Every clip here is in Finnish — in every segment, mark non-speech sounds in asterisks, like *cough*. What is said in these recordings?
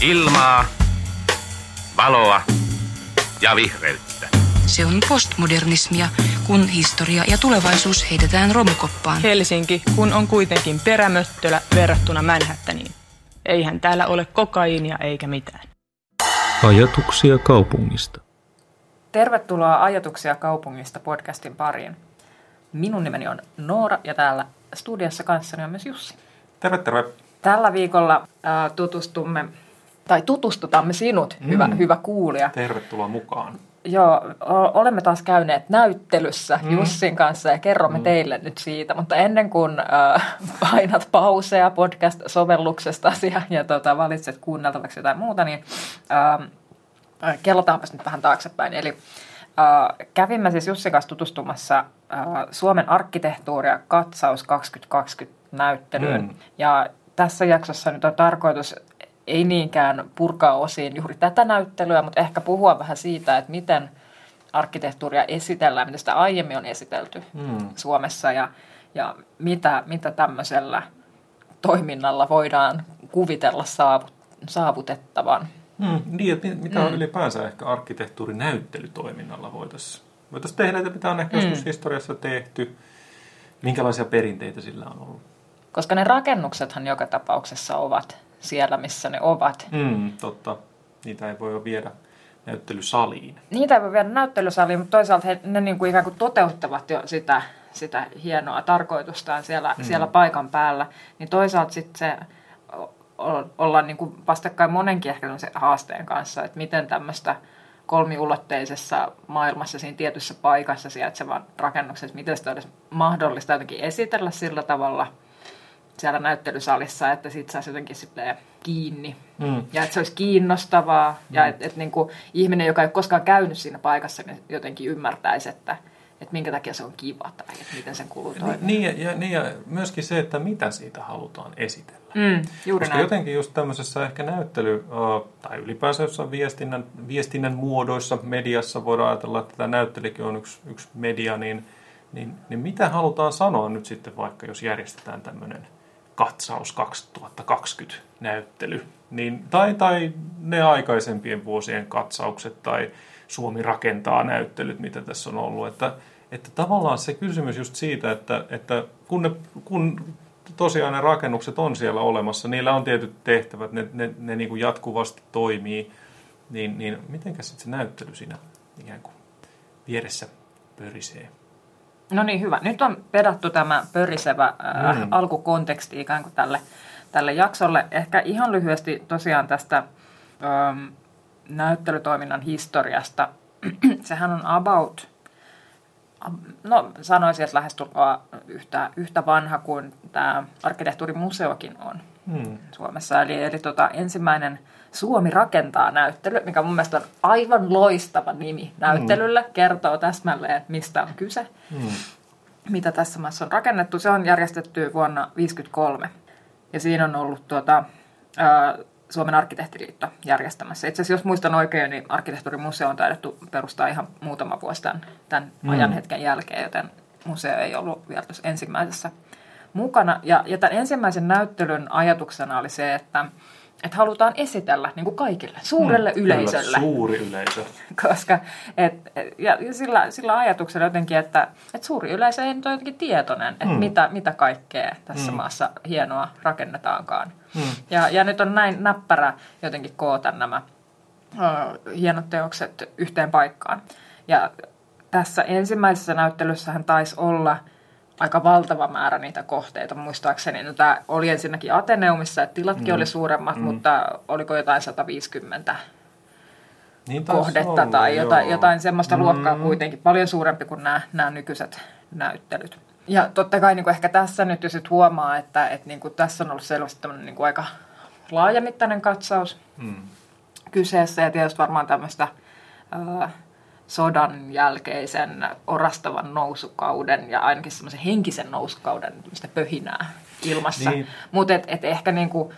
Ilmaa, valoa ja vihreyttä. Se on postmodernismia, kun historia ja tulevaisuus heitetään romukoppaan. Helsinki, kun on kuitenkin perämöttölä verrattuna Manhattaniin. Eihän täällä ole kokaiinia eikä mitään. Ajatuksia kaupungista. Tervetuloa Ajatuksia kaupungista podcastin pariin. Minun nimeni on Noora ja täällä studiossa kanssani on myös Jussi. Terve, terve. Tällä viikolla äh, tutustumme, tai tutustutamme sinut, mm. hyvä, hyvä kuulija. Tervetuloa mukaan. Joo, olemme taas käyneet näyttelyssä mm. Jussin kanssa ja kerromme mm. teille nyt siitä, mutta ennen kuin äh, painat pauseja podcast-sovelluksesta ja, ja tota, valitset kuunneltavaksi jotain muuta, niin äh, kellotaanpas nyt vähän taaksepäin. Eli äh, kävimme siis Jussin kanssa tutustumassa äh, Suomen arkkitehtuuria katsaus 2020 näyttelyyn. Mm. Ja tässä jaksossa nyt on tarkoitus ei niinkään purkaa osiin juuri tätä näyttelyä, mutta ehkä puhua vähän siitä, että miten arkkitehtuuria esitellään, miten sitä aiemmin on esitelty mm. Suomessa ja, ja mitä, mitä tämmöisellä toiminnalla voidaan kuvitella saavut, saavutettavan. Mm, niin, että mitä on mm. ylipäänsä ehkä arkkitehtuurinäyttelytoiminnalla voitaisiin voitais tehdä, että mitä on ehkä mm. joskus historiassa tehty, minkälaisia perinteitä sillä on ollut. Koska ne rakennuksethan joka tapauksessa ovat siellä, missä ne ovat. Mm, totta. Niitä ei voi viedä näyttelysaliin. Niitä ei voi viedä näyttelysaliin, mutta toisaalta he, ne niin kuin ikään kuin toteuttavat jo sitä, sitä hienoa tarkoitustaan siellä, mm. siellä paikan päällä. Niin toisaalta sitten se ollaan niin kuin vastakkain monenkin ehkä haasteen kanssa, että miten tämmöistä kolmiulotteisessa maailmassa siinä tietyssä paikassa sijaitsevan rakennuksen, miten sitä olisi mahdollista jotenkin esitellä sillä tavalla – siellä näyttelysalissa, että sit saisi jotenkin kiinni. Mm. Ja että se olisi kiinnostavaa. Mm. Ja että et, niin ihminen, joka ei ole koskaan käynyt siinä paikassa, niin jotenkin ymmärtäisi, että että minkä takia se on kiva tai että miten sen kuuluu toimia. Niin, ja, ja, niin ja myöskin se, että mitä siitä halutaan esitellä. Mm, juuri Koska näin. jotenkin just tämmöisessä ehkä näyttely, tai ylipäänsä jossain viestinnän, viestinnän muodoissa, mediassa voidaan ajatella, että tämä näyttelykin on yksi, yksi media, niin, niin, niin mitä halutaan sanoa nyt sitten vaikka, jos järjestetään tämmöinen katsaus 2020 näyttely, niin, tai, tai ne aikaisempien vuosien katsaukset tai Suomi rakentaa näyttelyt, mitä tässä on ollut. Että, että tavallaan se kysymys just siitä, että, että kun, ne, kun tosiaan ne rakennukset on siellä olemassa, niillä on tietyt tehtävät, ne, ne, ne niin kuin jatkuvasti toimii, niin, niin mitenkä sitten se näyttely siinä ikään kuin vieressä pörisee? No niin, hyvä. Nyt on pedattu tämä pörisevä äh, mm. alkukonteksti ikään kuin tälle, tälle jaksolle. Ehkä ihan lyhyesti tosiaan tästä ähm, näyttelytoiminnan historiasta. *clears throat* Sehän on about, no sanoisin, että lähestulkoon yhtä, yhtä vanha kuin tämä arkkitehtuurimuseokin on mm. Suomessa. Eli, eli tota, ensimmäinen Suomi rakentaa näyttely, mikä mun mielestä on aivan loistava nimi näyttelylle, mm. kertoo täsmälleen, mistä on kyse, mm. mitä tässä maassa on rakennettu. Se on järjestetty vuonna 1953 ja siinä on ollut tuota, ää, Suomen arkkitehtiliitto järjestämässä. Itse asiassa, jos muistan oikein, niin arkkitehtuurimuseo on taidettu perustaa ihan muutama vuosi tämän, tämän mm. ajan hetken jälkeen, joten museo ei ollut vielä tuossa ensimmäisessä mukana. Ja, ja tämän ensimmäisen näyttelyn ajatuksena oli se, että että halutaan esitellä niin kuin kaikille, suurelle hmm, yleisölle. Kyllä, suuri yleisö. *laughs* Koska, et, ja sillä, sillä ajatuksella jotenkin, että, että suuri yleisö ei nyt ole jotenkin tietoinen, että hmm. mitä, mitä kaikkea tässä hmm. maassa hienoa rakennetaankaan. Hmm. Ja, ja nyt on näin näppärä jotenkin koota nämä uh, hienot teokset yhteen paikkaan. Ja tässä ensimmäisessä näyttelyssähän taisi olla – aika valtava määrä niitä kohteita muistaakseni. No, tämä oli ensinnäkin Ateneumissa, että tilatkin mm. oli suuremmat, mm. mutta oliko jotain 150 niin kohdetta olla, tai jotain, jotain semmoista mm. luokkaa kuitenkin, paljon suurempi kuin nämä, nämä nykyiset näyttelyt. Ja totta kai niin kuin ehkä tässä nyt jo sit huomaa, että, että niin kuin tässä on ollut selvästi niin kuin aika laajamittainen katsaus mm. kyseessä ja tietysti varmaan tämmöistä... Äh, sodan jälkeisen orastavan nousukauden ja ainakin semmoisen henkisen nousukauden pöhinää ilmassa. Niin. Mutta et, et ehkä niinku,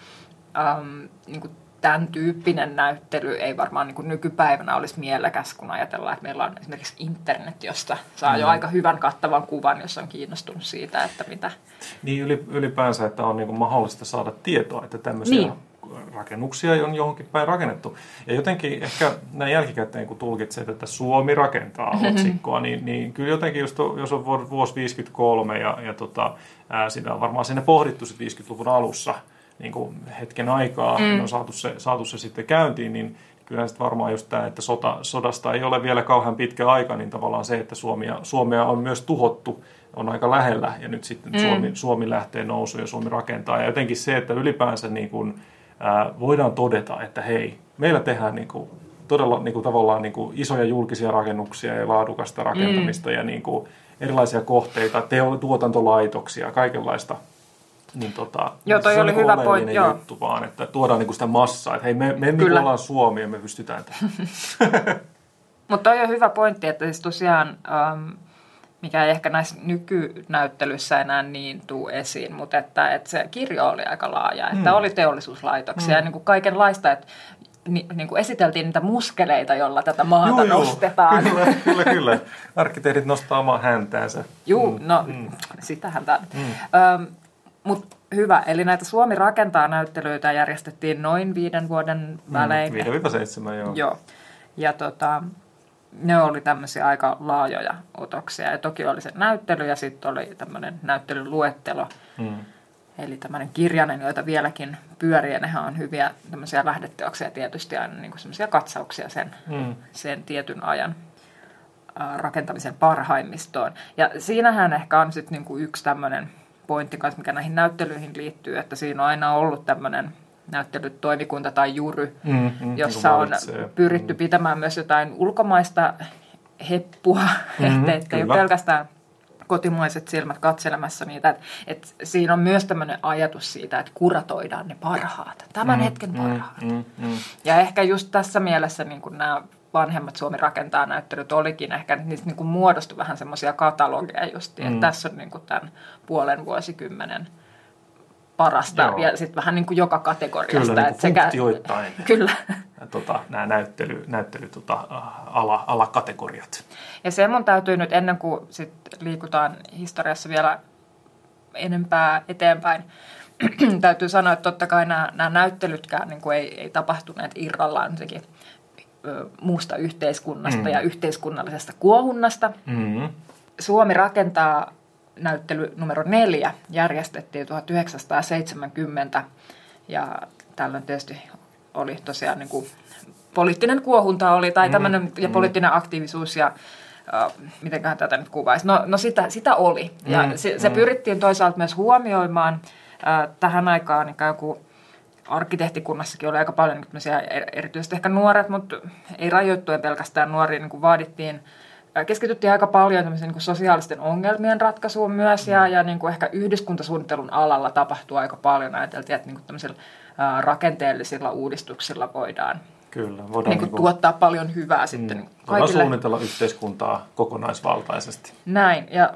äm, niinku tämän tyyppinen näyttely ei varmaan niin kuin nykypäivänä olisi mielekäs, kun ajatellaan, että meillä on esimerkiksi internet, josta saa mm. jo aika hyvän kattavan kuvan, jos on kiinnostunut siitä, että mitä... Niin ylipäänsä, että on niin kuin mahdollista saada tietoa, että tämmöisiä niin rakennuksia on johonkin päin rakennettu. Ja jotenkin ehkä näin jälkikäteen, kun tulkitsee tätä Suomi rakentaa otsikkoa, niin, niin kyllä jotenkin, just, jos on vuosi 53 ja, ja tota, ää, sitä on varmaan sinne pohdittu 50-luvun alussa niin kuin hetken aikaa, mm. on saatu se, saatu se sitten käyntiin, niin kyllä sitten varmaan just tämä, että sota, sodasta ei ole vielä kauhean pitkä aika, niin tavallaan se, että Suomia, Suomea on myös tuhottu, on aika lähellä ja nyt sitten mm. Suomi, Suomi lähtee nousuun ja Suomi rakentaa. Ja jotenkin se, että ylipäänsä niin kuin, ää, voidaan todeta, että hei, meillä tehdään niin kuin, todella niin kuin, tavallaan niin kuin, isoja julkisia rakennuksia ja laadukasta rakentamista mm. ja niin kuin, erilaisia kohteita, teo, tuotantolaitoksia, kaikenlaista niin tota, joo, toi se oli on hyvä niin point, joo. juttu vaan, että tuodaan niin sitä massaa, että hei me, me niin Kyllä. ollaan Suomi ja me pystytään tähän. *laughs* Mutta toi on hyvä pointti, että siis tosiaan, ähm, mikä ei ehkä näissä nykynäyttelyissä enää niin tuu esiin, mutta että, että se kirjo oli aika laaja, että Mm. oli teollisuuslaitoksia ja niin kuin kaikenlaista, että ni, niin kuin esiteltiin niitä muskeleita, jolla tätä maata Joo, joo. nostetaan. Kyllä, *laughs* kyllä, kyllä. Arkkitehdit nostaa omaa häntäänsä. Juu, no mm. sitähän tämä. Mm. Mutta hyvä, eli näitä Suomi rakentaa näyttelyitä järjestettiin noin viiden vuoden välein. Mm, 5-7, joo. Joo. Ja tota, ne oli tämmöisiä aika laajoja otoksia. Ja toki oli se näyttely ja sitten oli tämmöinen näyttelyluettelo. Mm. Eli tämmöinen kirjanen, joita vieläkin pyörii. Ja nehän on hyviä tämmöisiä lähdeteoksia tietysti aina niin kuin semmoisia katsauksia sen, Mm. sen tietyn ajan rakentamisen parhaimmistoon. Ja siinähän ehkä on sitten niinku yksi tämmöinen pointti kanssa, mikä näihin näyttelyihin liittyy, että siinä on aina ollut tämmöinen näyttelytoimikunta tai jury, Mm, mm, jossa niin on kuin vallitsee. pyritty pitämään myös jotain ulkomaista heppua, Mhm, *laughs* että, että ei ole pelkästään kotimaiset silmät katselemassa niitä. Että, että siinä on myös tämmöinen ajatus siitä, että kuratoidaan ne parhaat, tämän hetken parhaat. Mm, mm. Ja ehkä just tässä mielessä niin kuin nämä vanhemmat Suomi rakentaa näyttelyt olikin ehkä, että niistä niin kuin muodostui vähän semmoisia katalogeja just, että Mm. tässä on niin kuin tämän puolen vuosikymmenen parasta Joo. ja sitten vähän niin kuin joka kategoriasta. Kyllä, niin että kuin funktioittain. *laughs* Kyllä. Tota, nämä näyttely, näyttely tota, ala, alakategoriat. Ja se mun täytyy nyt ennen kuin sit liikutaan historiassa vielä enempää eteenpäin, *clears throat* täytyy sanoa, että totta kai nämä, nämä näyttelytkään niin kuin ei, ei tapahtuneet irrallaan jotenkin, ö, muusta yhteiskunnasta mm. ja yhteiskunnallisesta kuohunnasta. Mm. Suomi rakentaa näyttely numero neljä järjestettiin 1970 ja tällöin tietysti oli tosiaan niin kuin poliittinen kuohunta oli tai tämmöinen mm, ja poliittinen aktiivisuus ja äh, mitenköhän tätä nyt kuvaisi. No, no sitä, sitä oli ja Mm, se, se mm. pyrittiin toisaalta myös huomioimaan äh, tähän aikaan ikään kuin arkkitehtikunnassakin oli aika paljon niin er- erityisesti ehkä nuoret, mutta ei rajoittuen pelkästään nuoriin, niin kuin vaadittiin keskityttiin aika paljon niin kuin sosiaalisten ongelmien ratkaisuun myös ja, ja niin kuin ehkä yhdyskuntasuunnittelun alalla tapahtuu aika paljon. Ajateltiin, että niin kuin ää, rakenteellisilla uudistuksilla voidaan Kyllä, voidaan, niin kuin tuottaa paljon hyvää sitten mm, niin kuin voidaan kaikille. suunnitella yhteiskuntaa kokonaisvaltaisesti. Näin, ja,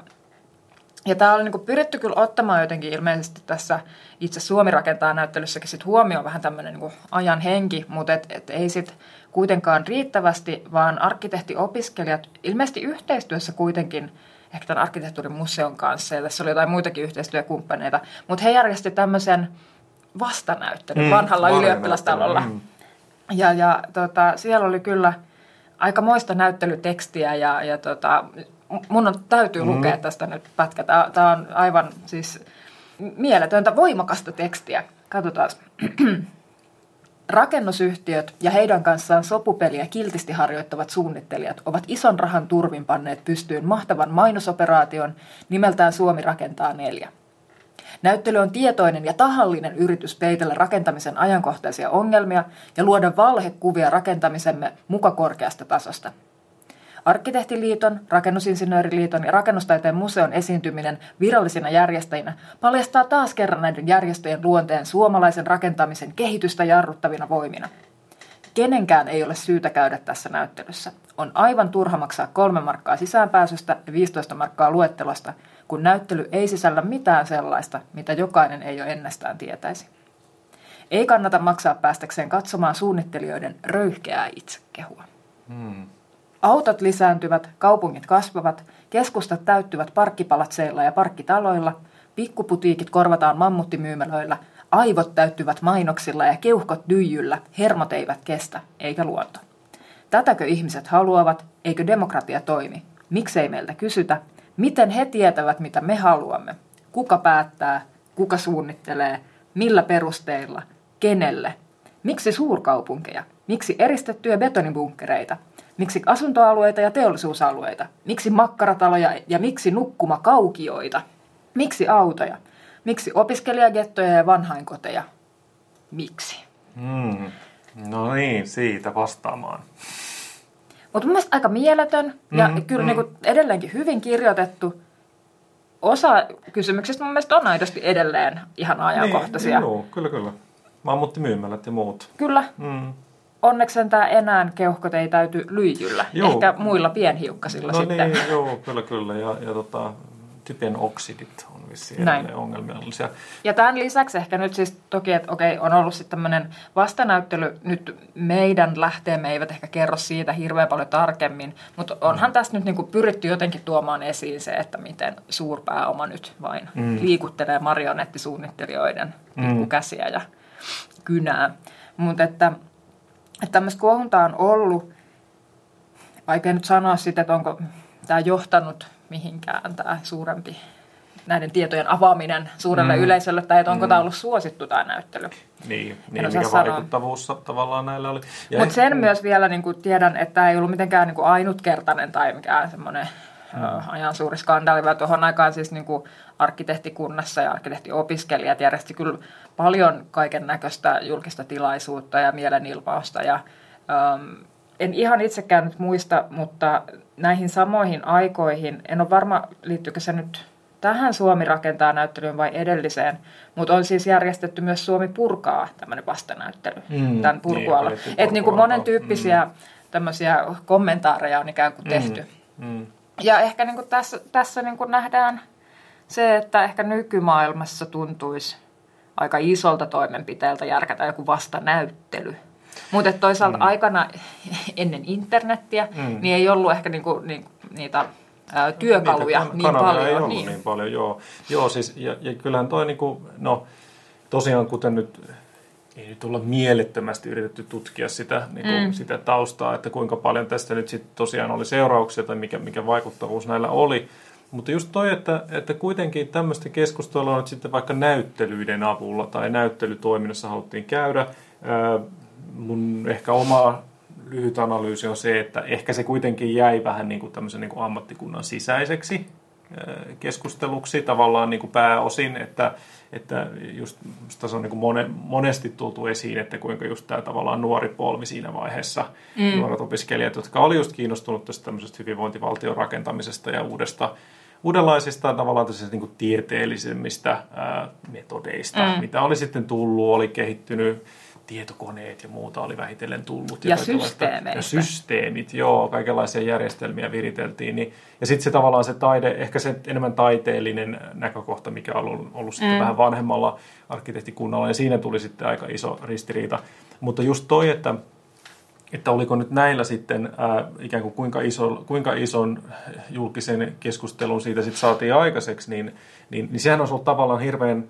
ja tämä oli niinku pyritty kyllä ottamaan jotenkin ilmeisesti tässä itse Suomi rakentaa näyttelyssäkin sit huomioon vähän tämmöinen niinku ajan henki, mutta et, et ei sit kuitenkaan riittävästi, vaan arkkitehtiopiskelijat ilmeisesti yhteistyössä kuitenkin ehkä tämän arkkitehtuurimuseon kanssa, ja tässä oli jotain muitakin yhteistyökumppaneita, mutta he järjestivät tämmöisen vastanäyttelyn Mm, vanhalla ylioppilastalolla. mm. Ja, ja tota, siellä oli kyllä aikamoista näyttelytekstiä ja, ja tota, mun on, täytyy Mm. lukea tästä nyt pätkä. Tämä on aivan siis mieletöntä, voimakasta tekstiä. Katsotaan. *clears throat* Rakennusyhtiöt ja heidän kanssaan sopupeliä kiltisti harjoittavat suunnittelijat ovat ison rahan turvin panneet pystyyn mahtavan mainosoperaation nimeltään Suomi rakentaa neljä. Näyttely on tietoinen ja tahallinen yritys peitellä rakentamisen ajankohtaisia ongelmia ja luoda valhekuvia rakentamisemme mukakorkeasta tasosta. Arkkitehtiliiton, Rakennusinsinööriliiton ja Rakennustaiteen museon esiintyminen virallisina järjestäjinä paljastaa taas kerran näiden järjestöjen luonteen suomalaisen rakentamisen kehitystä jarruttavina voimina. Kenenkään ei ole syytä käydä tässä näyttelyssä. On aivan turha maksaa kolme markkaa sisäänpääsystä ja 15 markkaa luettelosta, kun näyttely ei sisällä mitään sellaista, mitä jokainen ei jo ennestään tietäisi. Ei kannata maksaa päästäkseen katsomaan suunnittelijoiden röyhkeää itsekehua. Mm. Autot lisääntyvät, kaupungit kasvavat, keskustat täyttyvät parkkipalatseilla ja parkkitaloilla, pikkuputiikit korvataan mammuttimyymälöillä, Aivot täyttyvät mainoksilla ja keuhkot dyijyllä, hermot eivät kestä, eikä luonto. Tätäkö ihmiset haluavat, eikö demokratia toimi? Miksei meiltä kysytä? Miten he tietävät, mitä me haluamme? Kuka päättää? Kuka suunnittelee? Millä perusteilla? Kenelle? Miksi suurkaupunkeja? Miksi eristettyjä betonibunkkereita? Miksi asuntoalueita ja teollisuusalueita? Miksi makkarataloja ja miksi nukkumakaukioita? Miksi autoja? Miksi opiskelijagettoja ja vanhainkoteja? Miksi? Mm. No niin, siitä vastaamaan. Mutta mun mielestä aika mieletön ja Mm, kyllä mm. Niin kuin edelleenkin hyvin kirjoitettu. Osa kysymyksistä mun mielestä on aidosti edelleen ihan ajankohtaisia. Niin, joo, kyllä, kyllä. Mammuttimyymälät ja muut. Kyllä. Mm. Onneksi sentään enää keuhkot ei täyty lyijyllä. Joo. Ehkä muilla pienhiukkasilla No sitten. niin, joo, kyllä, kyllä. Ja, ja tota, typen oksidit on vissiin Näin. ongelmallisia. Ja tämän lisäksi ehkä nyt siis toki, että okei, on ollut sitten tämmöinen vastanäyttely, nyt meidän lähteemme eivät ehkä kerro siitä hirveän paljon tarkemmin, mutta onhan Mm. tässä nyt niinku pyritty jotenkin tuomaan esiin se, että miten suurpääoma nyt vain mm. liikuttelee marionettisuunnittelijoiden mm. käsiä ja kynää. Mutta että, että tämmöistä kuohuntaa on ollut, vaikea nyt sanoa sitä, että onko tämä johtanut mihinkään tämä suurempi näiden tietojen avaaminen suurelle mm. yleisölle, tai että onko mm. tämä ollut suosittu tämä näyttely. Niin, niin mikä sanoa. vaikuttavuus tavallaan näillä oli. Mutta sen mm, myös vielä niin kuin tiedän, että tämä ei ollut mitenkään niin kuin ainutkertainen tai mikään semmoinen mm. ajan suuri skandaali, vaan tuohon aikaan siis niin kuin arkkitehtikunnassa ja arkkitehtiopiskelijat järjesti kyllä paljon kaiken näköistä julkista tilaisuutta ja mielenilmausta ja ähm, en ihan itsekään nyt muista, mutta näihin samoihin aikoihin, en ole varma liittyykö se nyt tähän Suomi rakentaa näyttelyyn vai edelliseen, mutta on siis järjestetty myös Suomi purkaa tämmöinen vastanäyttely Mm, tämän niin, purkualla. pidettiin Että niin kuin monen tyyppisiä tämmöisiä kommentaareja on ikään kuin tehty. Mm. Ja ehkä niin kuin tässä, tässä niin kuin nähdään se, että ehkä nykymaailmassa tuntuisi aika isolta toimenpiteeltä järkätä joku vastanäyttely. Mutta toisaalta mm. aikana ennen internettiä, mm. niin ei ollut ehkä niinku, ni, niitä ää, työkaluja Niitä kan- niin paljon. ei ollut niin, niin paljon, joo. Joo, siis, ja, ja kyllähän toi niinku, no, tosiaan kuten nyt, ei nyt olla mielettömästi yritetty tutkia sitä, niinku, mm. sitä taustaa, että kuinka paljon tästä nyt sitten tosiaan oli seurauksia tai mikä, mikä vaikuttavuus näillä oli. Mutta just toi, että, että kuitenkin tämmöistä keskustelua nyt sitten vaikka näyttelyiden avulla tai näyttelytoiminnassa haluttiin käydä. Ää, mun ehkä oma lyhyt analyysi on se, että ehkä se kuitenkin jäi vähän niin kuin tämmöisen niin kuin ammattikunnan sisäiseksi keskusteluksi tavallaan niin kuin pääosin, että, että just tässä on niin mone, monesti tultu esiin, että kuinka just tämä tavallaan nuori polvi siinä vaiheessa, mm. nuoret opiskelijat, jotka oli just kiinnostunut tästä tämmöisestä hyvinvointivaltion rakentamisesta ja uudesta uudenlaisista tavallaan niin kuin tieteellisemmistä ää, metodeista, mm. mitä oli sitten tullut, oli kehittynyt, tietokoneet ja muuta oli vähitellen tullut. Ja kaikenlaista- systeemeistä. Ja systeemit, joo, kaikenlaisia järjestelmiä viriteltiin. Niin, ja sitten se tavallaan se taide, ehkä se enemmän taiteellinen näkökohta, mikä on ollut, ollut sitten vähän vanhemmalla arkkitehtikunnalla, ja siinä tuli sitten aika iso ristiriita. Mutta just toi, että että oliko nyt näillä sitten ää, ikään kuin kuinka, iso, kuinka ison julkisen keskustelun siitä sitten saatiin aikaiseksi, niin, niin, niin sehän on ollut tavallaan hirveän,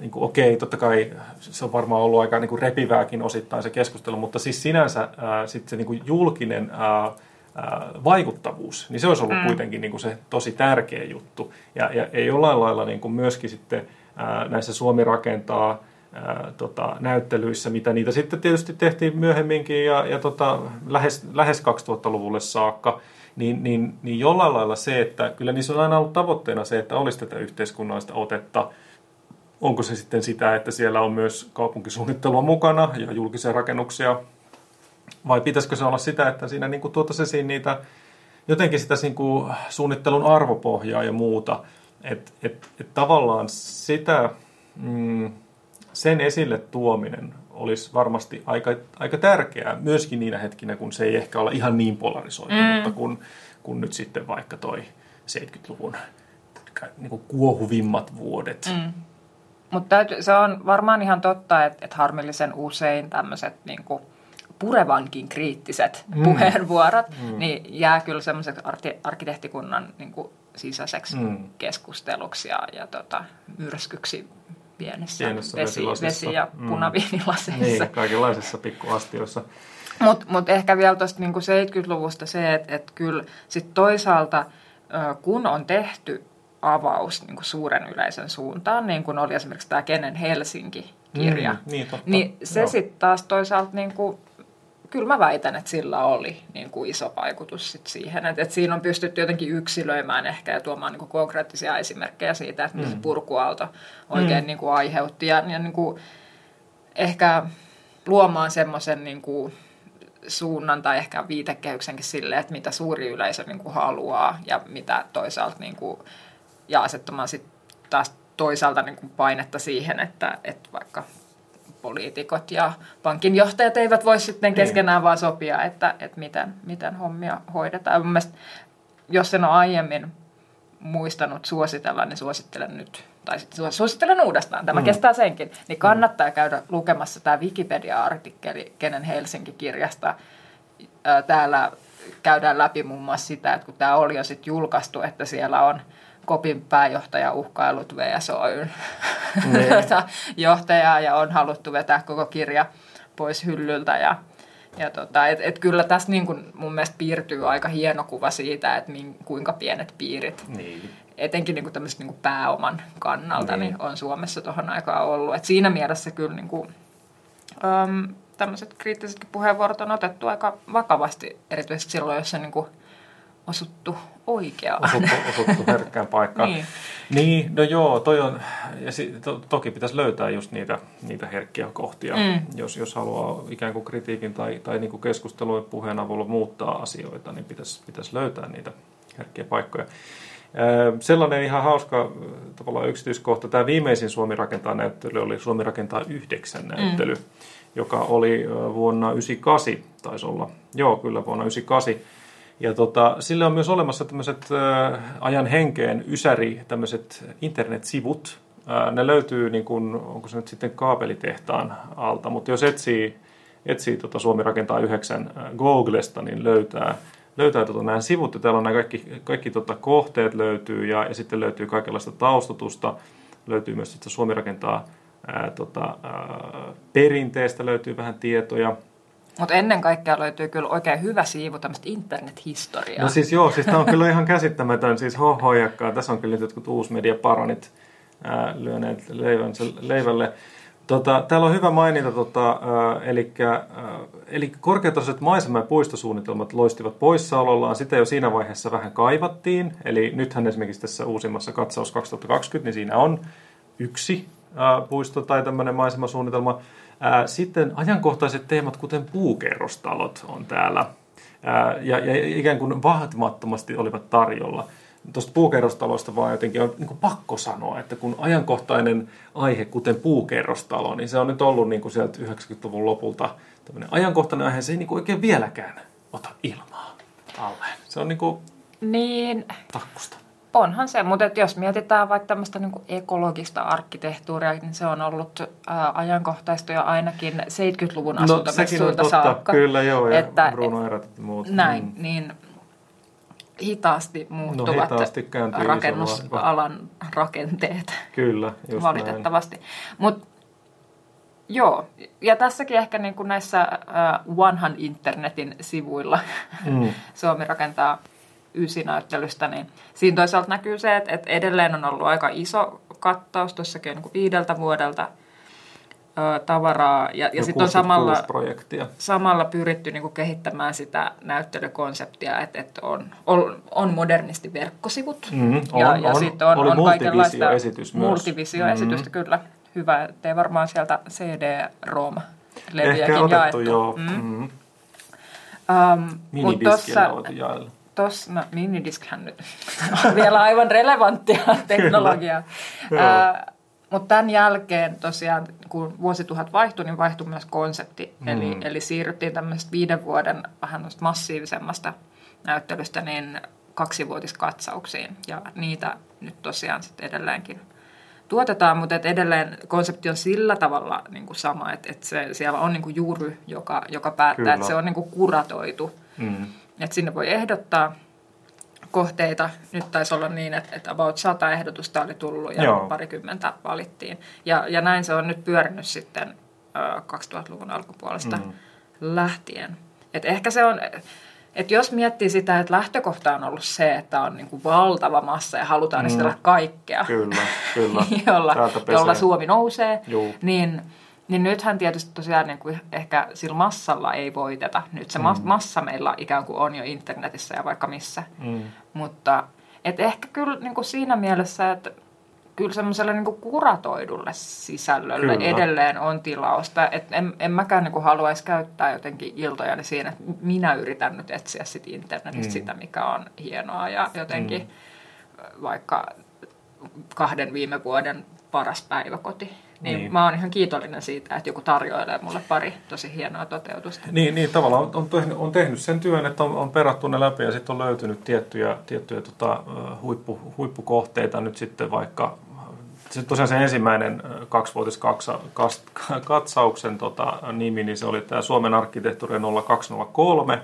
niin kuin, okei, totta kai se on varmaan ollut aika niin kuin repivääkin osittain se keskustelu, mutta siis sinänsä ää, sitten se niin kuin julkinen ää, ää, vaikuttavuus, niin se olisi ollut mm. kuitenkin niin kuin se tosi tärkeä juttu. Ja, ja, ja jollain lailla niin kuin myöskin sitten ää, näissä Suomi rakentaa ää, tota, näyttelyissä, mitä niitä sitten tietysti tehtiin myöhemminkin ja, ja tota, lähes, lähes 2000-luvulle saakka, niin, niin, niin jollain lailla se, että kyllä niissä on aina ollut tavoitteena se, että olisi tätä yhteiskunnallista otetta. Onko se sitten sitä, että siellä on myös kaupunkisuunnittelua mukana ja julkisia rakennuksia, vai pitäisikö se olla sitä, että siinä niin kuin tuotaisiin esiin niitä, jotenkin sitä niin kuin suunnittelun arvopohjaa ja muuta. Että et, et tavallaan sitä, mm, sen esille tuominen olisi varmasti aika, aika tärkeää myöskin niinä hetkinä, kun se ei ehkä ole ihan niin polarisoitunutta mm. kuin, kuin nyt sitten vaikka toi 70-luvun niin kuin kuohuvimmat vuodet. Mm. Mutta se on varmaan ihan totta, että, että harmillisen usein tämmöiset niin purevankin kriittiset mm. puheenvuorot, mm. niin jää kyllä semmoiseksi arkkitehtikunnan niin kuin sisäiseksi mm. keskusteluksi ja, ja tota, myrskyksi pienissä, Pienissä vesi, vesi- ja Mm. punaviinilaseissa. Niin, kaikenlaisissa pikkuastioissa. Mutta mut ehkä vielä tuosta niinku 70-luvusta se, että et kyllä sit toisaalta kun on tehty avaus niinku suuren yleisön suuntaan, niin kuin oli esimerkiksi tämä Kenen Helsinki-kirja, Mm, niin, totta. niin se sitten taas toisaalta, niinku, kyllä mä väitän, että sillä oli niinku iso vaikutus sit siihen, että et siinä on pystytty jotenkin yksilöimään ehkä ja tuomaan niinku konkreettisia esimerkkejä siitä, että mitä se purkuaalto oikein Mm. niinku aiheutti. Ja, ja niinku, ehkä luomaan semmoisen niinku, suunnan tai ehkä viitekehyksenkin sille, että mitä suuri yleisö niin kuin haluaa ja mitä toisaalta niin kuin, ja asettamaan sitten taas toisaalta niin kuin painetta siihen, että, että vaikka poliitikot ja pankinjohtajat eivät voi sitten keskenään vaan sopia, että, että miten, miten hommia hoidetaan. Mun mielestä, jos en ole aiemmin muistanut suositella, niin suosittelen nyt, tai sitten suosittelen uudestaan, tämä mm. kestää senkin, niin kannattaa käydä lukemassa tämä Wikipedia-artikkeli Kenen Helsinki-kirjasta. Ää, Täällä käydään läpi muun muassa sitä, että kun tämä oli jo sitten julkaistu, että siellä on Kopin pääjohtaja uhkailut VSOYn *laughs* johtajaa ja on haluttu vetää koko kirja pois hyllyltä ja ja tota, et, et kyllä tässä niin kun mun mielestä piirtyy aika hieno kuva siitä, että min, kuinka pienet piirit, Niin. etenkin niin kuin niin pääoman kannalta, Niin. niin. niin on Suomessa tuohon aikaan ollut. Et siinä mielessä kyllä niin kuin, äm, tämmöiset kriittisetkin puheenvuorot on otettu aika vakavasti, erityisesti silloin, jos se niin kuin osuttu oikeaan. Osuttu, osuttu herkkään paikkaan. *laughs* Niin. niin, no joo, toi on, ja si, to, toki pitäisi löytää just niitä, niitä herkkiä kohtia, Mm. jos, jos haluaa ikään kuin kritiikin tai, tai niin kuin keskustelun puheen avulla muuttaa asioita, niin pitäisi, pitäisi löytää niitä herkkiä paikkoja. Sellainen ihan hauska tavallaan yksityiskohta, tämä viimeisin Suomi rakentaa näyttely oli Suomi rakentaa yhdeksän näyttely, mm. joka oli vuonna 98, taisi olla, joo kyllä vuonna 98, ja tota, sillä on myös olemassa tämmöiset äh, ajan henkeen ysäri, tämmöiset internetsivut. Äh, ne löytyy, niin kuin, onko se nyt sitten kaapelitehtaan alta, mutta jos etsii, etsii tota Suomi rakentaa yhdeksän äh, Googlesta, niin löytää, löytää tota nämä sivut. Ja täällä on nämä kaikki, kaikki tota kohteet löytyy ja, ja sitten löytyy kaikenlaista taustutusta. Löytyy myös että Suomi rakentaa ää, tota, ää, perinteestä löytyy vähän tietoja. Mutta ennen kaikkea löytyy kyllä oikein hyvä siivu tämmöistä internethistoriaa. No siis joo, siis tämä on kyllä ihan käsittämätön, siis hohojakkaa. Tässä on kyllä jotkut uusmediaparonit ää, lyöneet leivänsä, leivälle. Tota, täällä on hyvä mainita, tota, eli, eli korkeatasoiset maisema- ja puistosuunnitelmat loistivat poissaolollaan. Sitä jo siinä vaiheessa vähän kaivattiin. Eli nythän esimerkiksi tässä uusimmassa katsaus 2020, niin siinä on yksi ää, puisto tai tämmöinen maisemasuunnitelma. Sitten ajankohtaiset teemat, kuten puukerrostalot, on täällä. Ää, Ja, ja ikään kuin vaatimattomasti olivat tarjolla. Tuosta puukerrostaloista vaan jotenkin on niin pakko sanoa, että kun ajankohtainen aihe, kuten puukerrostalo, niin se on nyt ollut niin kuin sieltä 90-luvun lopulta tämmöinen ajankohtainen aihe, se ei niin kuin oikein vieläkään ota ilmaa alle. Se on niin kuin Niin, takkusta. Onhan se, mutta jos mietitään vaikka tämmöistä niinku ekologista arkkitehtuuria, niin se on ollut ää, ajankohtaista jo ainakin 70-luvun No saakka. kyllä joo, ja että, Bruno Erät ja muut. Näin, Mm. niin hitaasti muuttuvat hitaasti kääntyy iso rakennusalan rakenteet Kyllä, just valitettavasti. Mutta joo, ja tässäkin ehkä niin kuin näissä uh, Onehan Internetin sivuilla Mm. *laughs* Suomi rakentaa ysinäyttelystä, niin siinä toisaalta näkyy se, että, että edelleen on ollut aika iso kattaus, tuossakin niin viideltä vuodelta ö, tavaraa, ja, ja No sitten on samalla, 66 projektia. samalla pyritty niin kuin kehittämään sitä näyttelykonseptia, että, että on, on, on modernisti verkkosivut, Mm, ja, on, ja on. sitten on, on kaikenlaista myös. multivisioesitystä, kyllä. Hyvä, ettei varmaan sieltä CD-ROM Ehkä levyjäkin otettu jaettu. joo. Mm. Mm. Um, Minidiskillä tuossa, jaella. Tuossa, no minidiskhän nyt on *laughs* vielä aivan relevanttia teknologiaa. Joo. Mutta tämän jälkeen tosiaan, kun vuosituhat vaihtui, niin vaihtui myös konsepti. Mm. Eli, eli siirryttiin tämmöisestä viiden vuoden vähän massiivisemmasta näyttelystä niin kaksivuotiskatsauksiin. Ja niitä nyt tosiaan sitten edelleenkin tuotetaan, mutta et edelleen konsepti on sillä tavalla niin kuin sama, että, että se, siellä on niin kuin jury, joka, joka päättää, Kyllä. että se on niin kuin kuratoitu. Mm. Että sinne voi ehdottaa kohteita. Nyt taisi olla niin, että, että about sata ehdotusta oli tullut ja Joo. parikymmentä valittiin. Ja, ja näin se on nyt pyörinyt sitten ö, 2000-luvun alkupuolesta mm. lähtien. Et ehkä se on, että jos miettii sitä, että lähtökohta on ollut se, että on niin kuin valtava massa ja halutaan mm. esitellä kaikkea, Kyllä, kyllä. *laughs* jolla, jolla Suomi nousee, Juu. niin, niin nythän tietysti tosiaan niin kuin ehkä sillä massalla ei voiteta. Nyt se mm. massa meillä ikään kuin on jo internetissä ja vaikka missä. Mm. Mutta et ehkä kyllä niin kuin siinä mielessä, että kyllä semmoiselle niin kuratoidulle sisällölle Kyllä. edelleen on tilausta. Et en, en mäkään niin kuin haluaisi käyttää jotenkin iltojani siinä, että minä yritän nyt etsiä sit internetistä mm. sitä, mikä on hienoa ja jotenkin mm. vaikka kahden viime vuoden paras päiväkoti. Niin, Niin. mä oon ihan kiitollinen siitä, että joku tarjoilee mulle pari tosi hienoa toteutusta. Niin, niin tavallaan on, on, tehnyt, on tehnyt sen työn, että on, on perattu ne läpi ja sitten on löytynyt tiettyjä, tiettyjä tota, huippu, huippukohteita nyt sitten vaikka se tosiaan se ensimmäinen kaksivuotis katsauksen tota, nimi, niin se oli tämä Suomen arkkitehtuuri 0203,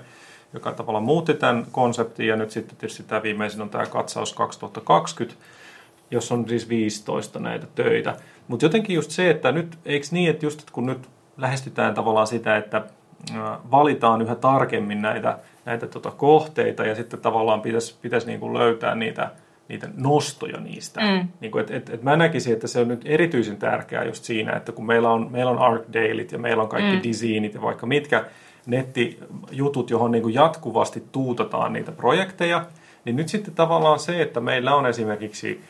joka tavallaan muutti tämän konseptin ja nyt sitten tietysti tämä viimeisin on tämä katsaus 2020, jos on siis 15 näitä töitä. Mutta jotenkin just se, että nyt, eikö niin, että just että kun nyt lähestytään tavallaan sitä, että valitaan yhä tarkemmin näitä, näitä tota kohteita ja sitten tavallaan pitäisi, pitäisi niin kuin löytää niitä, niitä nostoja niistä. Mm. Niin kuin, et, et, et mä näkisin, että se on nyt erityisen tärkeää just siinä, että kun meillä on, meillä on ArcDailit ja meillä on kaikki mm. designit ja vaikka mitkä nettijutut, johon niin kuin jatkuvasti tuutataan niitä projekteja, niin nyt sitten tavallaan se, että meillä on esimerkiksi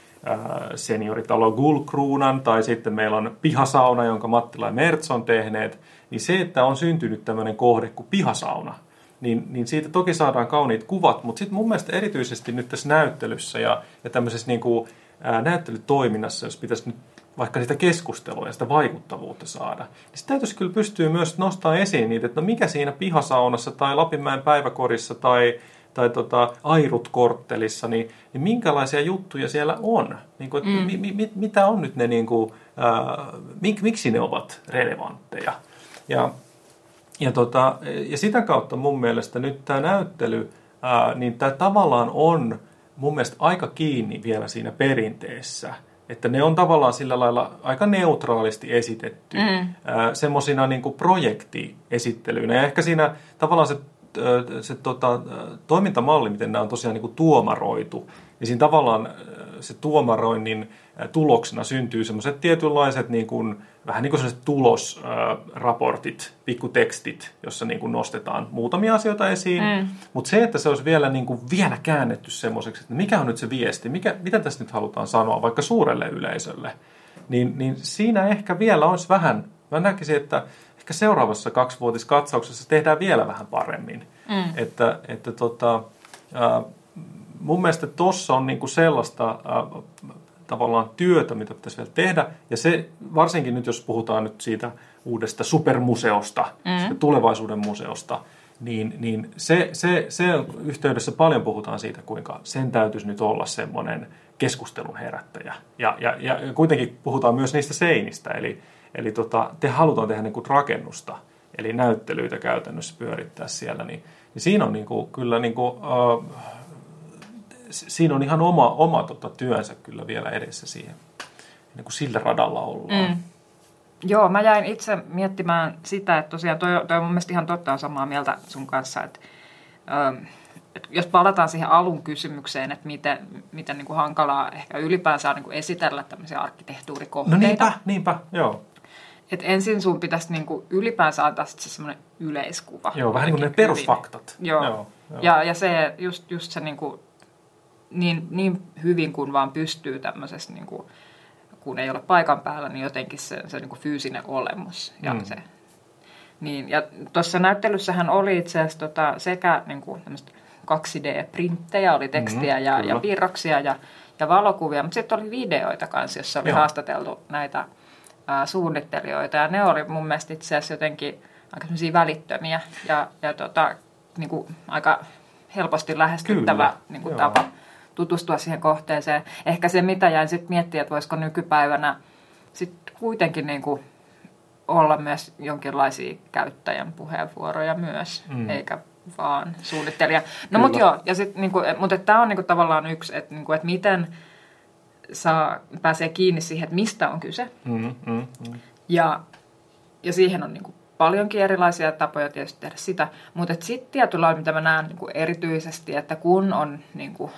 senioritalo Gulkruunan tai sitten meillä on pihasauna, jonka Mattila ja Mertz on tehneet, niin se, että on syntynyt tämmöinen kohde kuin pihasauna, niin, niin siitä toki saadaan kauniit kuvat, mutta sitten mun mielestä erityisesti nyt tässä näyttelyssä ja, ja tämmöisessä niin kuin, ää, näyttelytoiminnassa, jos pitäisi nyt vaikka sitä keskustelua ja sitä vaikuttavuutta saada, niin sitä täytyisi kyllä pystyä myös nostaa esiin niitä, että no mikä siinä pihasaunassa tai Lapinmäen päiväkorissa tai tai tota, Airut-korttelissa, niin, niin minkälaisia juttuja siellä on? Niin kuin, mm. mi, mi, mitä on nyt ne, niin kuin, ää, mik, miksi ne ovat relevantteja? Ja, ja, tota, ja sitä kautta mun mielestä nyt tämä näyttely, ää, niin tämä tavallaan on mun mielestä aika kiinni vielä siinä perinteessä. Että ne on tavallaan sillä lailla aika neutraalisti esitetty mm. semmoisina niin projektiesittelyinä. Ja ehkä siinä tavallaan se se tota, toimintamalli, miten nämä on tosiaan niin kuin tuomaroitu, niin siinä tavallaan se tuomaroinnin tuloksena syntyy semmoiset tietynlaiset niin kuin, vähän niin kuin sellaiset tulosraportit, pikkutekstit, jossa niin kuin nostetaan muutamia asioita esiin. Mm. Mutta se, että se olisi vielä, niin kuin, vielä käännetty semmoiseksi, että mikä on nyt se viesti, mikä, mitä tässä nyt halutaan sanoa vaikka suurelle yleisölle, niin, niin siinä ehkä vielä olisi vähän, mä näkisin, että ehkä seuraavassa kaksivuotiskatsauksessa tehdään vielä vähän paremmin. Mm. Että, että tota, ää, mun mielestä tuossa on niinku sellaista ää, tavallaan työtä, mitä pitäisi vielä tehdä. Ja se, varsinkin nyt jos puhutaan nyt siitä uudesta supermuseosta, mm. siitä tulevaisuuden museosta, niin, niin se, se, se yhteydessä paljon puhutaan siitä, kuinka sen täytyisi nyt olla semmoinen keskustelun herättäjä. Ja, ja, ja kuitenkin puhutaan myös niistä seinistä, eli Eli tota, te halutaan tehdä niin kuin rakennusta, eli näyttelyitä käytännössä pyörittää siellä, niin, niin siinä on niin kuin, kyllä niin kuin, äh, siinä on ihan oma, oma tota, työnsä kyllä vielä edessä siihen. Niin kuin sillä radalla ollaan. Mm. Joo, mä jäin itse miettimään sitä, että tosiaan toi, toi on mun mielestä ihan totta samaa mieltä sun kanssa, että, että jos palataan siihen alun kysymykseen, että miten, miten niin kuin hankalaa ehkä ylipäänsä on niin kuin esitellä tämmöisiä arkkitehtuurikohteita. No niinpä, niinpä, joo. Et ensin sun pitäisi niinku ylipäänsä antaa se semmoinen yleiskuva. Joo, vähän niin kuin ne perusfaktat. Joo. joo, joo. Ja, ja se, just, just se niinku, niin, niin hyvin kuin vaan pystyy tämmöisessä, niinku, kun ei ole paikan päällä, niin jotenkin se, se niinku fyysinen olemus. Ja mm. se, niin, ja tuossa näyttelyssähän oli itse asiassa tota, sekä niinku, 2D-printtejä, oli tekstiä mm, ja, ja piirroksia ja, ja valokuvia, mutta sitten oli videoita kanssa, jossa oli joo. haastateltu näitä suunnittelijoita ja ne oli mun mielestä itse asiassa jotenkin aika välittömiä ja, ja tota, niin kuin aika helposti lähestyttävä niin kuin tapa tutustua siihen kohteeseen. Ehkä se, mitä jäin sitten miettiä, että voisiko nykypäivänä sitten kuitenkin niin kuin olla myös jonkinlaisia käyttäjän puheenvuoroja myös, mm. eikä vaan suunnittelija. No mutta joo, ja sit, niinku, mutta tämä on niinku, tavallaan yksi, että niinku, et miten saa, pääsee kiinni siihen, että mistä on kyse. Mm, mm, mm. Ja, ja siihen on niinku paljonkin erilaisia tapoja tietysti tehdä sitä, mutta sitten tietyllä lailla, mitä mä näen niinku erityisesti, että kun on niinku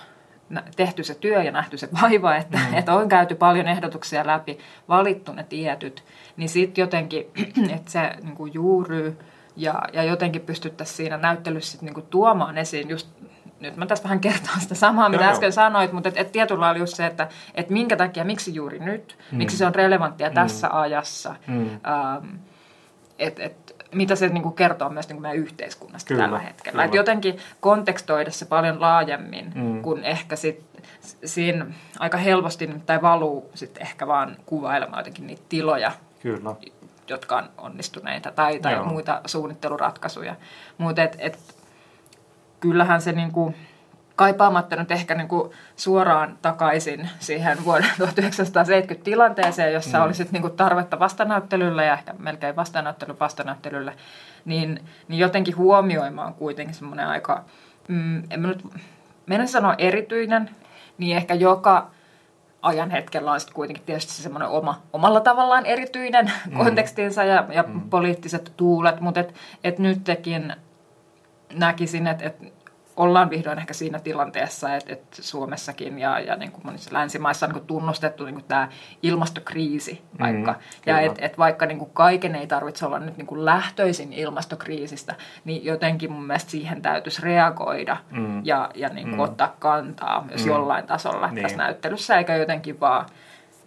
tehty se työ ja nähty se vaiva, että, mm. että on käyty paljon ehdotuksia läpi, valittu ne tietyt, niin sitten jotenkin, *clears throat* että se niinku juuryy ja, ja jotenkin pystyttäisiin siinä näyttelyssä sit niinku tuomaan esiin just nyt mä tässä vähän kertaan sitä samaa, mitä joo, äsken joo. sanoit, mutta et, et tietyllä lailla just se, että et minkä takia, miksi juuri nyt, mm. miksi se on relevanttia mm. tässä ajassa, mm. ähm, että et, mitä se niin kuin kertoo myös niin kuin meidän yhteiskunnasta kyllä, tällä hetkellä. Et jotenkin kontekstoida se paljon laajemmin, mm. kun ehkä sit, siinä aika helposti tai valuu sit ehkä vaan kuvailemaan jotenkin niitä tiloja, kyllä. jotka on onnistuneita tai, tai muita suunnitteluratkaisuja. Mutta et, et, kyllähän se niin kuin, kaipaamatta nyt ehkä niin kuin suoraan takaisin siihen vuoden *laughs* 1970 tilanteeseen, jossa mm. olisi niin kuin tarvetta vastanäyttelylle ja ehkä melkein vastanäyttely vastanäyttelylle, niin, niin jotenkin huomioimaan kuitenkin semmoinen aika, mm, en mä nyt mennä sanoa erityinen, niin ehkä joka ajan hetkellä on sitten kuitenkin tietysti se semmoinen oma, omalla tavallaan erityinen mm. kontekstinsa ja, ja mm. poliittiset tuulet, mutta et, et nytkin näkisin, että, että ollaan vihdoin ehkä siinä tilanteessa, että, että Suomessakin ja, ja niin kuin monissa länsimaissa on niin kuin tunnustettu niin kuin tämä ilmastokriisi vaikka. Mm, ja että et vaikka niin kuin kaiken ei tarvitse olla nyt niin kuin lähtöisin ilmastokriisistä, niin jotenkin mun mielestä siihen täytyisi reagoida mm. ja, ja niin kuin mm. ottaa kantaa myös mm. jollain tasolla niin. tässä näyttelyssä, eikä jotenkin vaan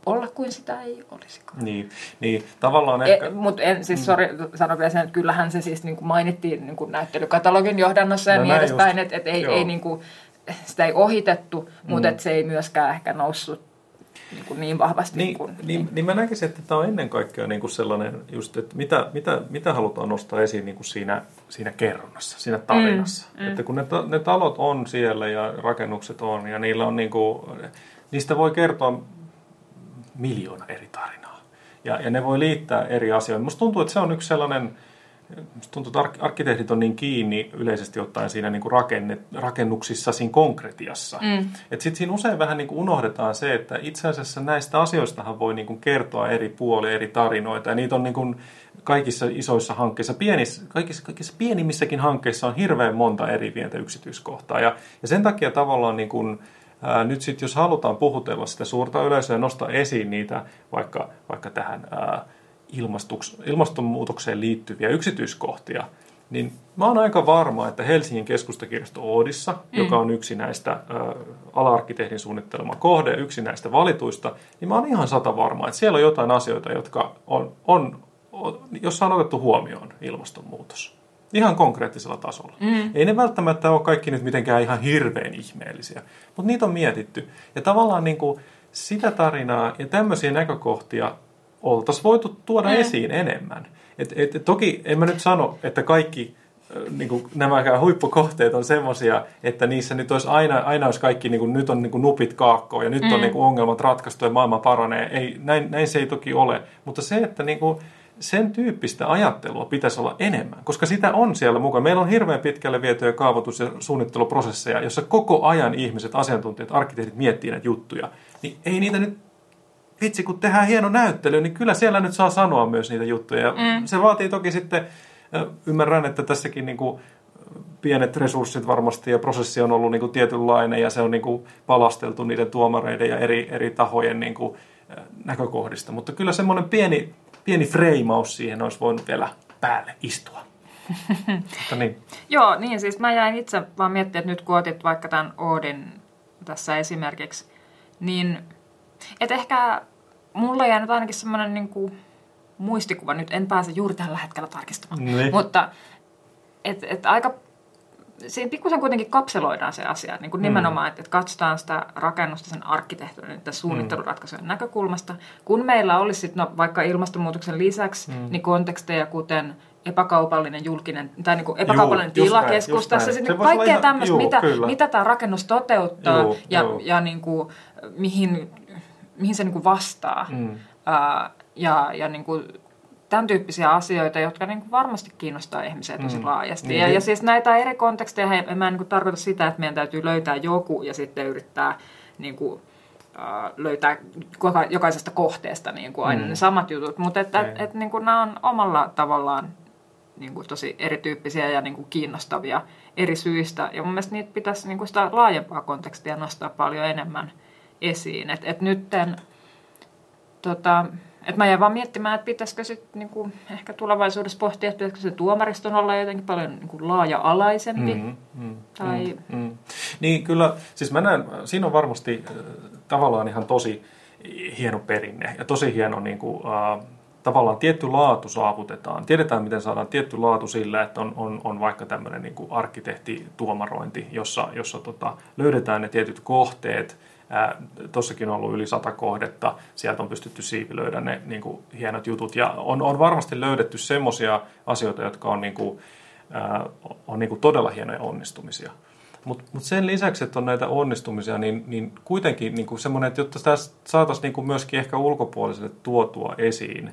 olla kuin sitä ei olisikaan. Niin, niin tavallaan e, ehkä... Mutta en, siis mm. sori, sanon vielä sen, että kyllähän se siis niin kuin mainittiin niin kuin näyttelykatalogin johdannossa ja no, niin edespäin, että et ei, ei niin kuin, sitä ei ohitettu, mutta mm. se ei myöskään ehkä noussut niin, kuin niin vahvasti. Niin, kuin, niin, niin. niin mä näkisin, että tämä on ennen kaikkea niin kuin sellainen, just, että mitä, mitä, mitä halutaan nostaa esiin niin kuin siinä, siinä kerronnassa, siinä tarinassa. Mm, mm. Että kun ne, ne talot on siellä ja rakennukset on ja niillä on niin kuin, niistä voi kertoa miljoona eri tarinaa. Ja, ja ne voi liittää eri asioihin. Musta tuntuu, että se on yksi sellainen, musta tuntuu, että arkkitehdit on niin kiinni yleisesti ottaen siinä niin kuin rakenne, rakennuksissa, siinä konkretiassa. Mm. Että sitten siinä usein vähän niin kuin unohdetaan se, että itse asiassa näistä asioistahan voi niin kuin kertoa eri puolia, eri tarinoita. Ja niitä on niin kuin kaikissa isoissa hankkeissa, pienissä, kaikissa, kaikissa pienimmissäkin hankkeissa on hirveän monta eri pientä yksityiskohtaa. Ja, ja sen takia tavallaan niin kuin, ää, nyt sitten jos halutaan puhutella sitä suurta yleisöä ja nostaa esiin niitä vaikka, vaikka tähän ää, ilmastonmuutokseen liittyviä yksityiskohtia, niin mä oon aika varma, että Helsingin keskustakirjasto Oodissa, mm. joka on yksi näistä ä, ala-arkkitehdin suunnittelema kohde, yksi näistä valituista, niin mä oon ihan sata varma, että siellä on jotain asioita, jotka on, on, on jossa on otettu huomioon ilmastonmuutos. Ihan konkreettisella tasolla. Mm. Ei ne välttämättä ole kaikki nyt mitenkään ihan hirveän ihmeellisiä, mutta niitä on mietitty. Ja tavallaan niin kuin sitä tarinaa ja tämmöisiä näkökohtia oltaisiin voitu tuoda mm. esiin enemmän. Et, et, toki en mä nyt sano, että kaikki niin kuin nämä huippukohteet on semmoisia, että niissä nyt olisi aina, aina olisi kaikki, niin kuin, nyt on niin kuin nupit kaakkoon ja nyt mm. on niin kuin ongelmat ratkaistu ja maailma paranee. Ei, näin, näin se ei toki ole, mutta se, että niin kuin, sen tyyppistä ajattelua pitäisi olla enemmän, koska sitä on siellä mukana. Meillä on hirveän pitkälle vietyjä kaavoitus- ja suunnitteluprosesseja, jossa koko ajan ihmiset, asiantuntijat, arkkitehdit miettii näitä juttuja. Niin ei niitä nyt, vitsi kun tehdään hieno näyttely, niin kyllä siellä nyt saa sanoa myös niitä juttuja. Mm. Se vaatii toki sitten, ymmärrän, että tässäkin niin kuin pienet resurssit varmasti ja prosessi on ollut niin kuin tietynlainen ja se on niin kuin palasteltu niiden tuomareiden ja eri, eri tahojen niin kuin näkökohdista. Mutta kyllä semmoinen pieni pieni freimaus siihen olisi voinut vielä päälle istua. *laughs* Mutta niin. Joo, niin siis mä jäin itse vaan miettimään, että nyt kun otit vaikka tämän Oodin tässä esimerkiksi, niin että ehkä mulla jää nyt ainakin semmoinen niin kuin muistikuva, nyt en pääse juuri tällä hetkellä tarkistamaan, niin. mutta et, et aika siinä pikkusen kuitenkin kapseloidaan se asia, niin kuin mm. nimenomaan, että, että katsotaan sitä rakennusta sen arkkitehtuurin ja suunnitteluratkaisujen mm. näkökulmasta. Kun meillä olisi sit, no, vaikka ilmastonmuutoksen lisäksi mm. niin konteksteja, kuten epäkaupallinen julkinen, tai niin kuin epäkaupallinen juu, tila keskustassa, niin se kaikkea tämmöistä, mitä, mitä tämä rakennus toteuttaa juu, ja, juu. ja niin kuin, mihin, mihin se niin kuin vastaa. Mm. Uh, ja, ja niin kuin, tämän tyyppisiä asioita, jotka niin kuin varmasti kiinnostaa ihmisiä tosi Mm. laajasti. Niin. Ja, ja siis näitä eri konteksteja, he, mä en niin kuin tarkoita sitä, että meidän täytyy löytää joku ja sitten yrittää niin kuin, äh, löytää joka- jokaisesta kohteesta niin kuin aina Mm. ne samat jutut, mutta että, et, et, niin kuin nämä on omalla tavallaan niin kuin tosi erityyppisiä ja niin kuin kiinnostavia eri syistä. Ja mun mielestä niitä pitäisi niin kuin sitä laajempaa kontekstia nostaa paljon enemmän esiin. Että et nytten, tota, et mä jäin vaan miettimään, että pitäisikö sitten niin kuin ehkä tulevaisuudessa pohtia, että pitäisikö se tuomariston olla jotenkin paljon niin kuin laaja-alaisempi. Mm, mm, Tai- mm, mm. Niin kyllä, siis mä näen, siinä on varmasti äh, tavallaan ihan tosi hieno perinne ja tosi hieno niin kuin, äh, tavallaan tietty laatu saavutetaan. Tiedetään, miten saadaan tietty laatu sillä, että on, on, on vaikka tämmöinen niin arkkitehtituomarointi, jossa, jossa tota, löydetään ne tietyt kohteet. Tuossakin on ollut yli sata kohdetta. Sieltä on pystytty siivilöidä ne niin kuin, hienot jutut. Ja on, on varmasti löydetty semmoisia asioita, jotka on, niin kuin, ää, on niin kuin todella hienoja onnistumisia. Mutta mut sen lisäksi, että on näitä onnistumisia, niin, niin kuitenkin niin kuin semmoinen, että jotta sitä saataisiin niin kuin myöskin ehkä ulkopuoliselle tuotua esiin.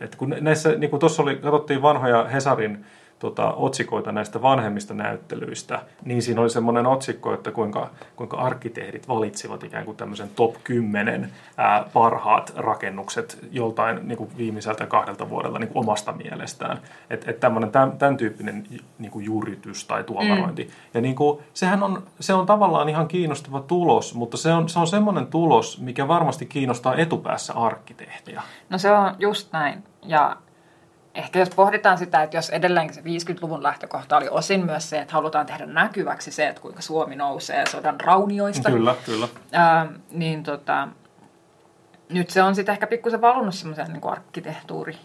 Et kun näissä, niin kuin tuossa oli, katsottiin vanhoja Hesarin tota, otsikoita näistä vanhemmista näyttelyistä, niin siinä oli semmoinen otsikko, että kuinka, kuinka arkkitehdit valitsivat ikään kuin tämmöisen top 10 ää, parhaat rakennukset joltain niin kuin viimeiseltä kahdelta vuodelta niin kuin omasta mielestään. Että et tämmöinen tämän, tämän tyyppinen niin kuin juritys tai tuomarointi. Mm. Ja niin kuin, sehän on, se on tavallaan ihan kiinnostava tulos, mutta se on, se on semmoinen tulos, mikä varmasti kiinnostaa etupäässä arkkitehtiä. No se on just näin. Ja ehkä jos pohditaan sitä, että jos edelleenkin se 50-luvun lähtökohta oli osin myös se, että halutaan tehdä näkyväksi se, että kuinka Suomi nousee sodan raunioista, Kyllä, kyllä. ää, niin tota, nyt se on sitten ehkä pikkusen valunut semmoisen niin arkkitehtuuri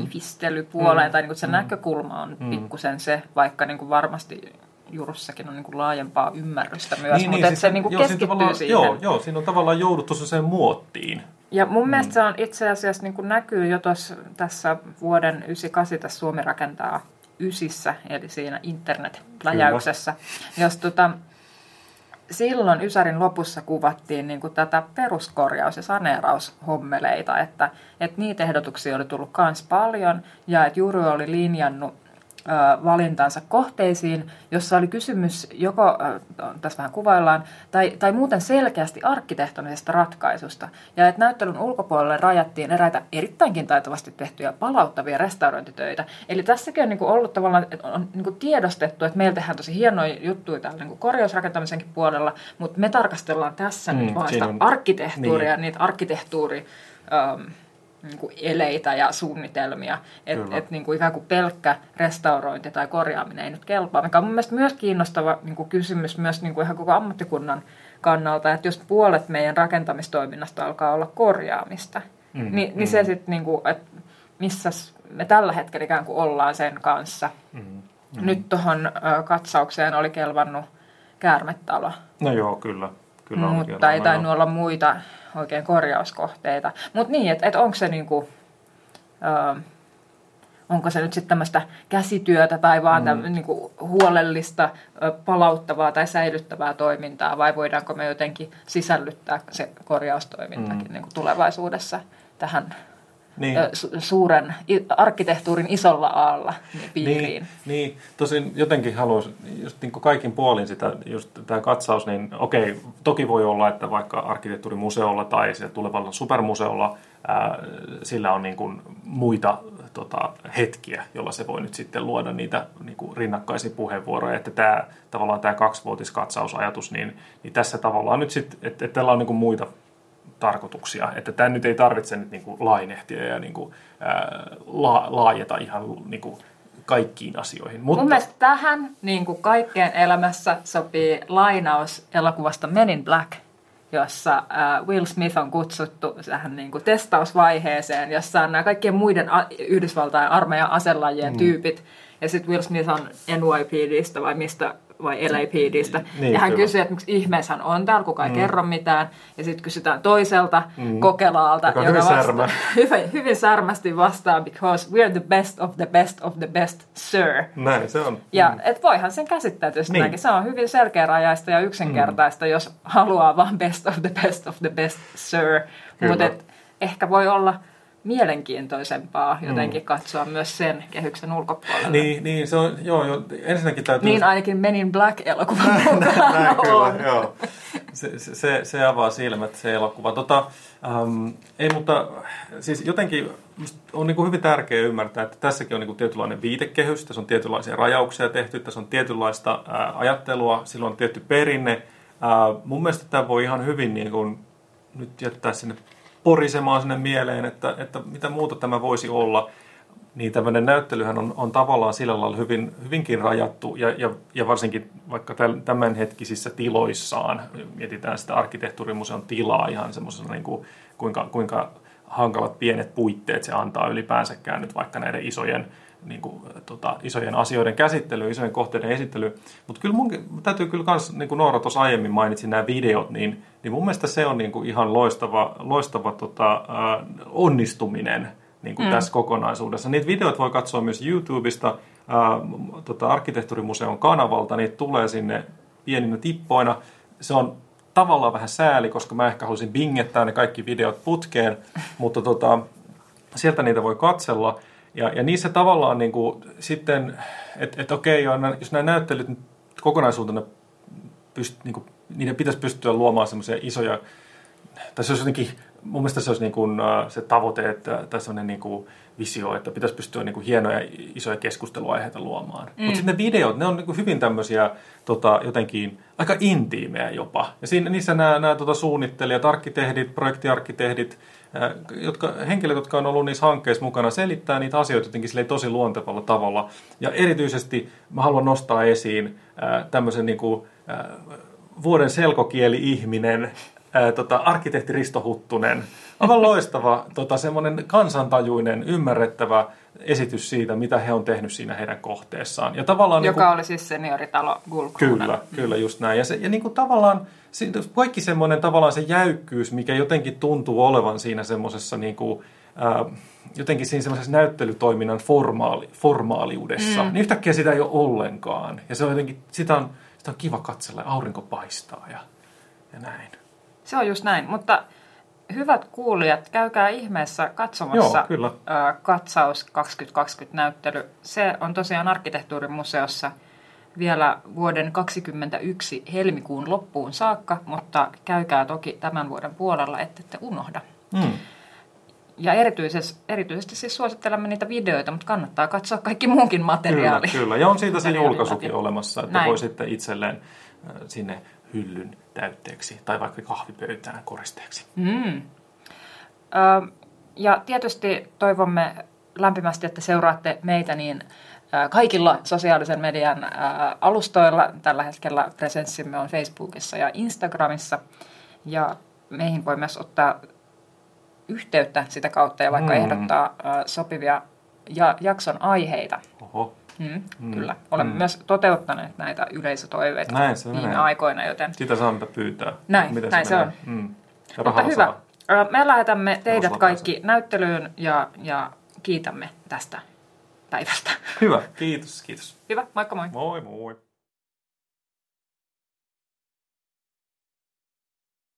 hifistelypuoleen, Mm. tai niin kuin se näkökulma on pikkusen se, vaikka niin kuin varmasti Jurussakin on niin kuin laajempaa ymmärrystä myös, mutta että se niin kuin joo, siinä keskittyy tavallaan- siihen. Joo, joo, siinä on tavallaan jouduttu sen muottiin. Ja mun mm. mielestä se on itse asiassa niin kuin näkyy jo tossa, tässä vuoden 98 tässä Suomi rakentaa ysissä, eli siinä internet-pläjäyksessä. Jos tota, silloin Ysärin lopussa kuvattiin niin kuin tätä peruskorjaus- ja saneeraushommeleita, että, että niitä ehdotuksia oli tullut myös paljon ja että Juru oli linjannut valintansa kohteisiin, jossa oli kysymys joko, tässä vähän kuvaillaan, tai, tai muuten selkeästi arkkitehtonisesta ratkaisusta. Ja että näyttelyn ulkopuolelle rajattiin eräitä erittäinkin taitavasti tehtyjä palauttavia restaurointitöitä. Eli tässäkin on niin kuin ollut tavallaan, että on niin kuin tiedostettu, että meillä tehdään tosi hienoja juttuja täällä niin kuin korjausrakentamisenkin puolella, mutta me tarkastellaan tässä Mm, nyt vaan siinä sitä on- arkkitehtuuria, niin. niitä arkkitehtuuri... Um, niin kuin eleitä ja suunnitelmia. Että et, niin kuin ikään kuin pelkkä restaurointi tai korjaaminen ei nyt kelpaa. Mikä on mun mielestä myös kiinnostava niin kuin kysymys myös niin kuin ihan koko ammattikunnan kannalta, että jos puolet meidän rakentamistoiminnasta alkaa olla korjaamista, Mm, mm, niin, mm. niin se sitten, niin kuin, että missä me tällä hetkellä ikään kuin ollaan sen kanssa. Mm. Mm. Nyt tuohon katsaukseen oli kelvannut käärmetalo, No joo, kyllä. Kyllä mutta ei tainnut olla muita oikein korjauskohteita. Mutta niin, että et onko se niinku, ö, onko se nyt sitten tämmöistä käsityötä tai vaan mm. niinku huolellista, palauttavaa tai säilyttävää toimintaa vai voidaanko me jotenkin sisällyttää se korjaustoimintakin mm. niinku tulevaisuudessa tähän Niin. suuren arkkitehtuurin isolla aalla piiriin. Niin, niin, tosin jotenkin haluaisin, just niin kuin kaikin puolin sitä, just tämä katsaus, niin okei, toki voi olla, että vaikka arkkitehtuurimuseolla tai siellä tulevalla supermuseolla, ää, sillä on niin kuin muita tota, hetkiä, jolla se voi nyt sitten luoda niitä niin kuin rinnakkaisia puheenvuoroja, että tämä tavallaan tämä kaksivuotiskatsausajatus, niin, niin tässä tavallaan nyt sitten, että, että tällä on niin kuin muita tarkoituksia. Että tämä nyt ei tarvitse nyt niin kuin lainehtia ja niin kuin, ää, la, laajeta ihan niin kuin kaikkiin asioihin. Mutta, Mun mielestä tähän niin kuin kaikkeen elämässä sopii lainaus elokuvasta Men in Black, jossa äh, Will Smith on kutsuttu tähän niin kuin testausvaiheeseen, jossa on nämä kaikkien muiden a- Yhdysvaltain armeijan aselajien mm. tyypit. Ja sitten Will Smith on NYPDstä vai mistä vai LAPDstä. Niin, ja hän kyllä. kysyy, että miksi ihmeessä hän on täällä, kuka ei mm. kerro mitään. Ja sitten kysytään toiselta mm. kokelaalta, Joka on hyvin särmä. *laughs* hyvin, hyvin särmästi vastaa, because we're the best of the best of the best, sir. näin se on. Ja mm. et voihan sen käsittää tietysti Niin. Se on hyvin selkeärajaista ja yksinkertaista, mm. jos haluaa vaan best of the best of the best, sir. Mutta ehkä voi olla mielenkiintoisempaa jotenkin katsoa myös sen kehyksen ulkopuolella. Niin, niin se on, joo, joo, ensinnäkin täytyy... Niin ainakin Menin Black-elokuvan mukaan Näin kyllä, joo. Se, se- se, avaa silmät, se elokuva. Tota, äm, ei, mutta siis jotenkin on niin kuin hyvin tärkeää ymmärtää, että tässäkin on niin kuin tietynlainen viitekehys, tässä on tietynlaisia rajauksia tehty, tässä on tietynlaista ää, ajattelua, sillä on tietty perinne. Ää, mun mielestä tämä voi ihan hyvin niin kuin, nyt jättää sinne porisemaan sinne mieleen, että, että mitä muuta tämä voisi olla. Niin tämmöinen näyttelyhän on, on tavallaan sillä lailla hyvin, hyvinkin rajattu ja, ja, ja varsinkin vaikka tämänhetkisissä tiloissaan, mietitään sitä arkkitehtuurimuseon tilaa ihan semmoisena niin kuin, kuinka, kuinka hankalat pienet puitteet se antaa ylipäänsäkään nyt vaikka näiden isojen, niin kuin, tota, isojen asioiden käsittely, isojen kohteiden esittely. Mutta kyllä mun täytyy kyllä myös, niin kuin Noora tuossa aiemmin mainitsi nämä videot, niin, niin mun mielestä se on niin kuin ihan loistava, loistava tota, äh, onnistuminen niin kuin mm. tässä kokonaisuudessa. Niitä videoita voi katsoa myös YouTubesta, ää, tota, arkkitehtuurimuseon kanavalta, niitä tulee sinne pieninä tippoina. Se on tavallaan vähän sääli, koska mä ehkä haluaisin bingettää ne kaikki videot putkeen, mutta tota, sieltä niitä voi katsella. Ja, ja niissä tavallaan niin kuin, sitten, että et okei, jos nämä näyttelyt kokonaisuutena pyst, niin kuin, niiden pitäisi pystyä luomaan semmoisia isoja tai se olisi jotenkin, mun mielestä se olisi niin kuin, äh, se tavoite että, tai sellainen niin kuin visio, että pitäisi pystyä niin kuin hienoja isoja keskusteluaiheita luomaan. Mm. Mutta sitten ne videot, ne on niin kuin hyvin tämmöisiä tota, jotenkin aika intiimejä jopa. Ja siinä, niissä nämä, nämä tota, suunnittelijat, arkkitehdit, projektiarkkitehdit, äh, jotka, henkilöt, jotka on ollut niissä hankkeissa mukana, selittää niitä asioita jotenkin tosi luontevalla tavalla. Ja erityisesti mä haluan nostaa esiin äh, tämmöisen niin kuin, äh, vuoden selkokieli-ihminen, ää, tota, arkkitehti Risto Huttunen. Aivan loistava, tota, semmoinen kansantajuinen, ymmärrettävä esitys siitä, mitä he on tehnyt siinä heidän kohteessaan. Ja tavallaan Joka niin oli siis senioritalo Gulkruunan. Kyllä, kyllä just näin. Ja, se, ja niin kuin tavallaan kaikki semmoinen tavallaan se jäykkyys, mikä jotenkin tuntuu olevan siinä semmoisessa niin kuin, ää, jotenkin siinä semmoisessa näyttelytoiminnan formaali, formaaliudessa, mm. niin yhtäkkiä sitä ei ole ollenkaan. Ja se on jotenkin, sitä on, sitä on kiva katsella ja aurinko paistaa ja, ja näin. Se on just näin, mutta hyvät kuulijat, käykää ihmeessä katsomassa Joo, kyllä. katsaus 2020-näyttely. Se on tosiaan arkkitehtuurimuseossa vielä vuoden 2021 helmikuun loppuun saakka, mutta käykää toki tämän vuoden puolella, ettette unohda. Mm. Ja erityisesti, erityisesti siis suosittelemme niitä videoita, mutta kannattaa katsoa kaikki muunkin materiaali. Kyllä, kyllä. Ja on siitä se *laughs* julkaisukin olemassa, että Näin. voi sitten itselleen sinne hyllyn täytteeksi tai vaikka kahvipöytään koristeeksi. Mm. Ö, ja tietysti toivomme lämpimästi, että seuraatte meitä niin kaikilla sosiaalisen median alustoilla. Tällä hetkellä presenssimme on Facebookissa ja Instagramissa. Ja meihin voi myös ottaa yhteyttä sitä kautta ja vaikka Mm. ehdottaa sopivia ja, jakson aiheita. Oho. Mm, Mm. Kyllä. Olemme Mm. myös toteuttaneet näitä yleisötoiveita Näin se viime menee. aikoina, joten Sitä saa pyytää. Näin, Miten näin se menee? on. Mm. Ja Mutta hyvä. saa. Me lähetämme teidät kaikki näyttelyyn ja, ja kiitämme tästä päivästä. Hyvä, kiitos, kiitos. Hyvä, moikka moi. Moi moi.